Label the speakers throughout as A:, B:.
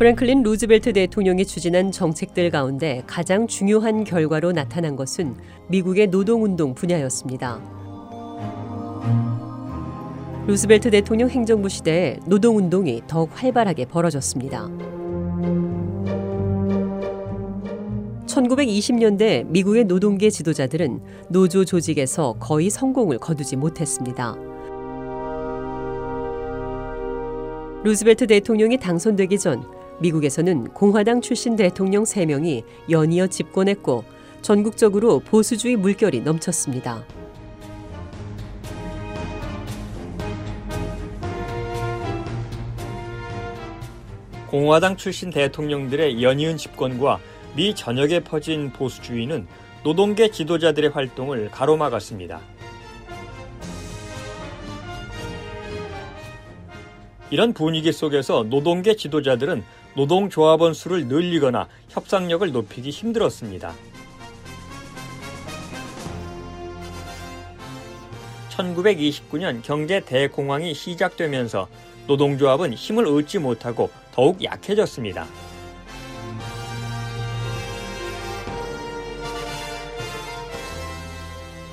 A: 프랭클린 루즈벨트 대통령이 추진한 정책들 가운데 가장 중요한 결과로 나타난 것은 미국의 노동운동 분야였습니다. 루즈벨트 대통령 행정부 시대에 노동운동이 더욱 활발하게 벌어졌습니다. 1920년대 미국의 노동계 지도자들은 노조 조직에서 거의 성공을 거두지 못했습니다. 루즈벨트 대통령이 당선되기 전 미국에서는 공화당 출신 대통령 3명이 연이어 집권했고 전국적으로 보수주의 물결이 넘쳤습니다.
B: 공화당 출신 대통령들의 연이은 집권과 미 전역에 퍼진 보수주의는 노동계 지도자들의 활동을 가로막았습니다. 이런 분위기 속에서 노동계 지도자들은 노동조합원 수를 늘리거나 협상력을 높이기 힘들었습니다. 1929년 경제 대공황이 시작되면서 노동조합은 힘을 얻지 못하고 더욱 약해졌습니다.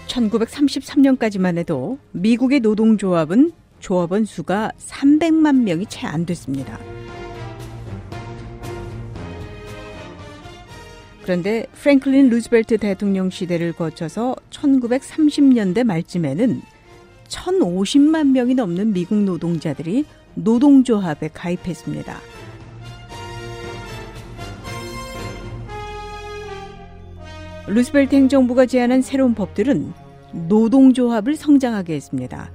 C: (1933년까지만) 해도 미국의 노동조합은 조합원 수가 (300만) 명이 채 안 됐습니다. 그런데 프랭클린 루즈벨트 대통령 시대를 거쳐서 1930년대 말쯤에는 1,050만 명이 넘는 미국 노동자들이 노동조합에 가입했습니다. 루즈벨트 행정부가 제안한 새로운 법들은 노동조합을 성장하게 했습니다.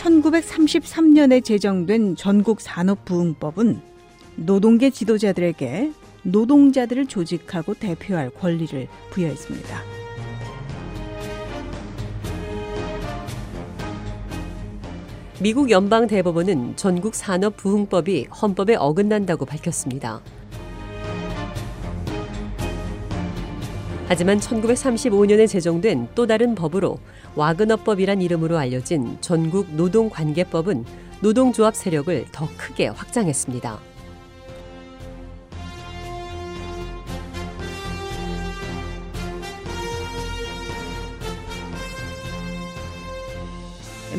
C: 1933년에 제정된 전국 산업부흥법은 노동계 지도자들에게 노동자들을 조직하고 대표할 권리를 부여했습니다.
A: 미국 연방 대법원은 전국 산업 부흥법이 헌법에 어긋난다고 밝혔습니다. 하지만 1935년에 제정된 또 다른 법으로 와그너법이란 이름으로 알려진 전국 노동관계법은 노동조합 세력을 더 크게 확장했습니다.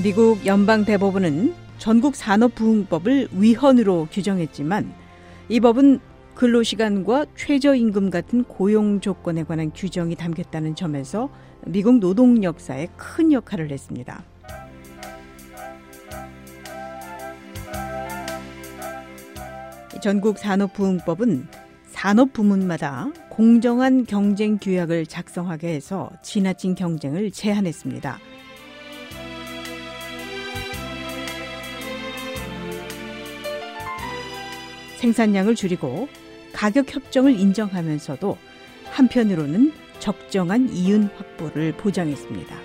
C: 미국 연방 대법원은 전국 산업부흥법을 위헌으로 규정했지만 이 법은 근로시간과 최저임금 같은 고용 조건에 관한 규정이 담겼다는 점에서 미국 노동 역사에 큰 역할을 했습니다. 전국 산업부흥법은 산업 부문마다 공정한 경쟁 규약을 작성하게 해서 지나친 경쟁을 제한했습니다. 생산량을 줄이고 가격 협정을 인정하면서도 한편으로는 적정한 이윤 확보를 보장했습니다.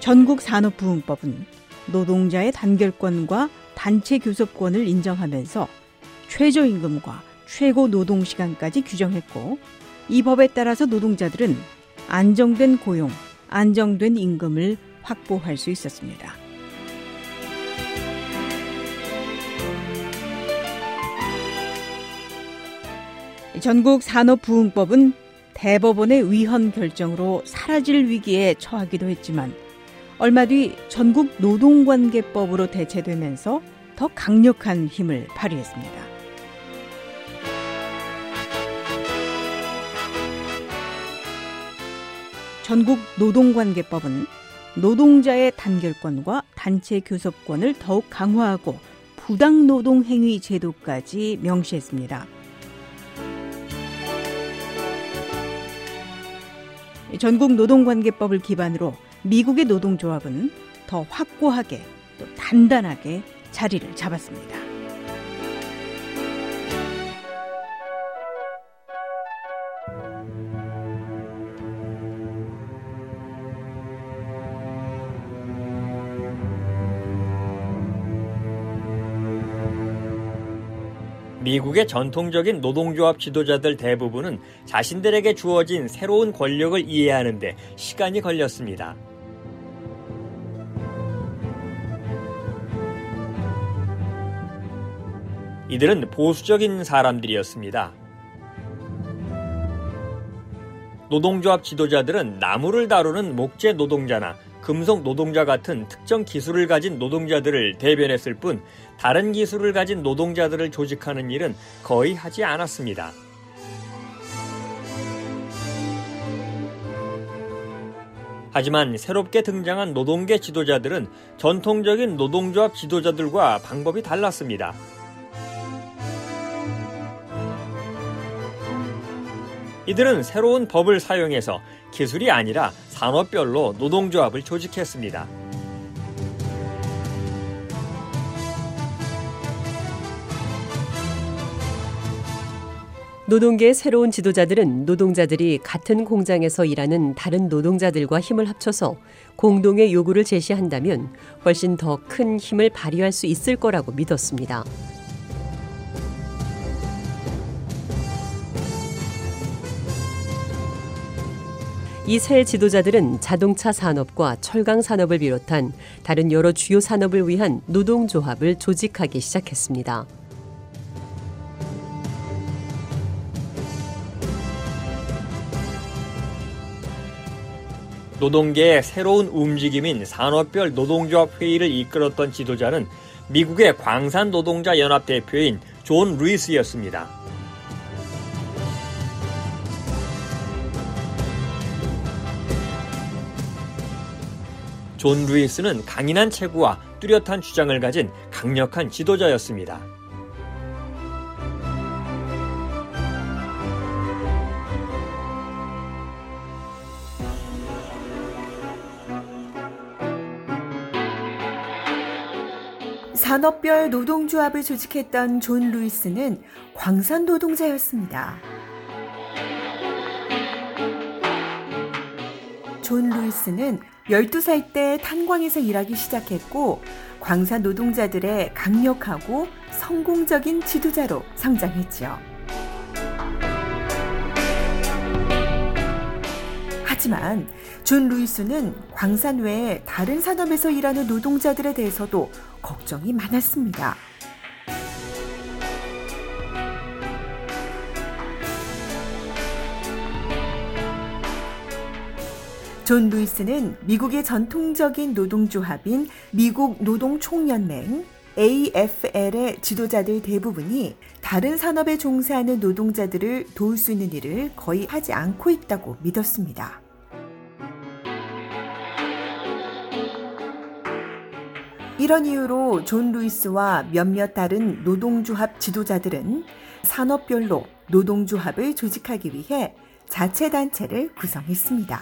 C: 전국 산업부흥법은 노동자의 단결권과 단체 교섭권을 인정하면서 최저임금과 최고 노동시간까지 규정했고 이 법에 따라서 노동자들은 안정된 고용, 안정된 임금을 확보할 수 있었습니다. 전국 산업부흥법은 대법원의 위헌 결정으로 사라질 위기에 처하기도 했지만 얼마 뒤 전국 노동관계법으로 대체되면서 더 강력한 힘을 발휘했습니다. 전국 노동관계법은 노동자의 단결권과 단체 교섭권을 더욱 강화하고 부당노동 행위 제도까지 명시했습니다. 전국 노동관계법을 기반으로 미국의 노동조합은 더 확고하게 또 단단하게 자리를 잡았습니다.
B: 미국의 전통적인 노동조합 지도자들 대부분은 자신들에게 주어진 새로운 권력을 이해하는데 시간이 걸렸습니다. 이들은 보수적인 사람들이었습니다. 노동조합 지도자들은 나무를 다루는 목재 노동자나 금속 노동자 같은 특정 기술을 가진 노동자들을 대변했을 뿐 다른 기술을 가진 노동자들을 조직하는 일은 거의 하지 않았습니다. 하지만 새롭게 등장한 노동계 지도자들은 전통적인 노동조합 지도자들과 방법이 달랐습니다. 이들은 새로운 법을 사용해서 기술이 아니라 산업별로 노동조합을 조직했습니다.
A: 노동계의 새로운 지도자들은 노동자들이 같은 공장에서 일하는 다른 노동자들과 힘을 합쳐서 공동의 요구를 제시한다면 훨씬 더 큰 힘을 발휘할 수 있을 거라고 믿었습니다. 이 새 지도자들은 자동차 산업과 철강 산업을 비롯한 다른 여러 주요 산업을 위한 노동조합을 조직하기 시작했습니다.
B: 노동계의 새로운 움직임인 산업별 노동조합 회의를 이끌었던 지도자는 미국의 광산 노동자 연합 대표인 존 루이스였습니다. 존 루이스는 강인한 체구와 뚜렷한 주장을 가진 강력한 지도자였습니다.
D: 산업별 노동조합을 조직했던 존 루이스는 광산 노동자였습니다. 존 루이스는 12살 때 탄광에서 일하기 시작했고 광산 노동자들의 강력하고 성공적인 지도자로 성장했죠. 하지만 존 루이스는 광산 외에 다른 산업에서 일하는 노동자들에 대해서도 걱정이 많았습니다. 존 루이스는 미국의 전통적인 노동조합인 미국 노동총연맹 AFL의 지도자들 대부분이 다른 산업에 종사하는 노동자들을 도울 수 있는 일을 거의 하지 않고 있다고 믿었습니다. 이런 이유로 존 루이스와 몇몇 다른 노동조합 지도자들은 산업별로 노동조합을 조직하기 위해 자체 단체를 구성했습니다.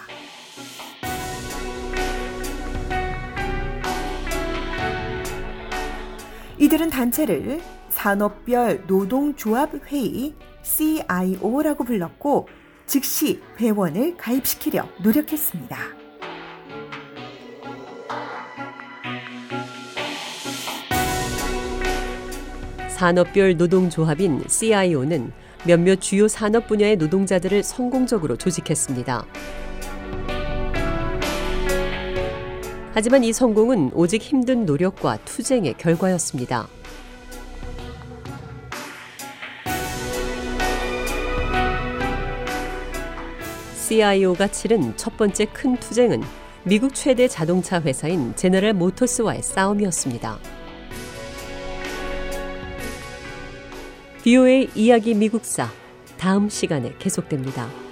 D: 이들은 단체를 산업별 노동조합 회의 CIO라고 불렀고 즉시 회원을 가입시키려 노력했습니다.
A: 산업별 노동조합인 CIO는 몇몇 주요 산업 분야의 노동자들을 성공적으로 조직했습니다. 하지만 이 성공은 오직 힘든 노력과 투쟁의 결과였습니다. CIO가 치른 첫 번째 큰 투쟁은 미국 최대 자동차 회사인 제너럴 모터스와의 싸움이었습니다. 비오의 이야기 미국사 다음 시간에 계속됩니다.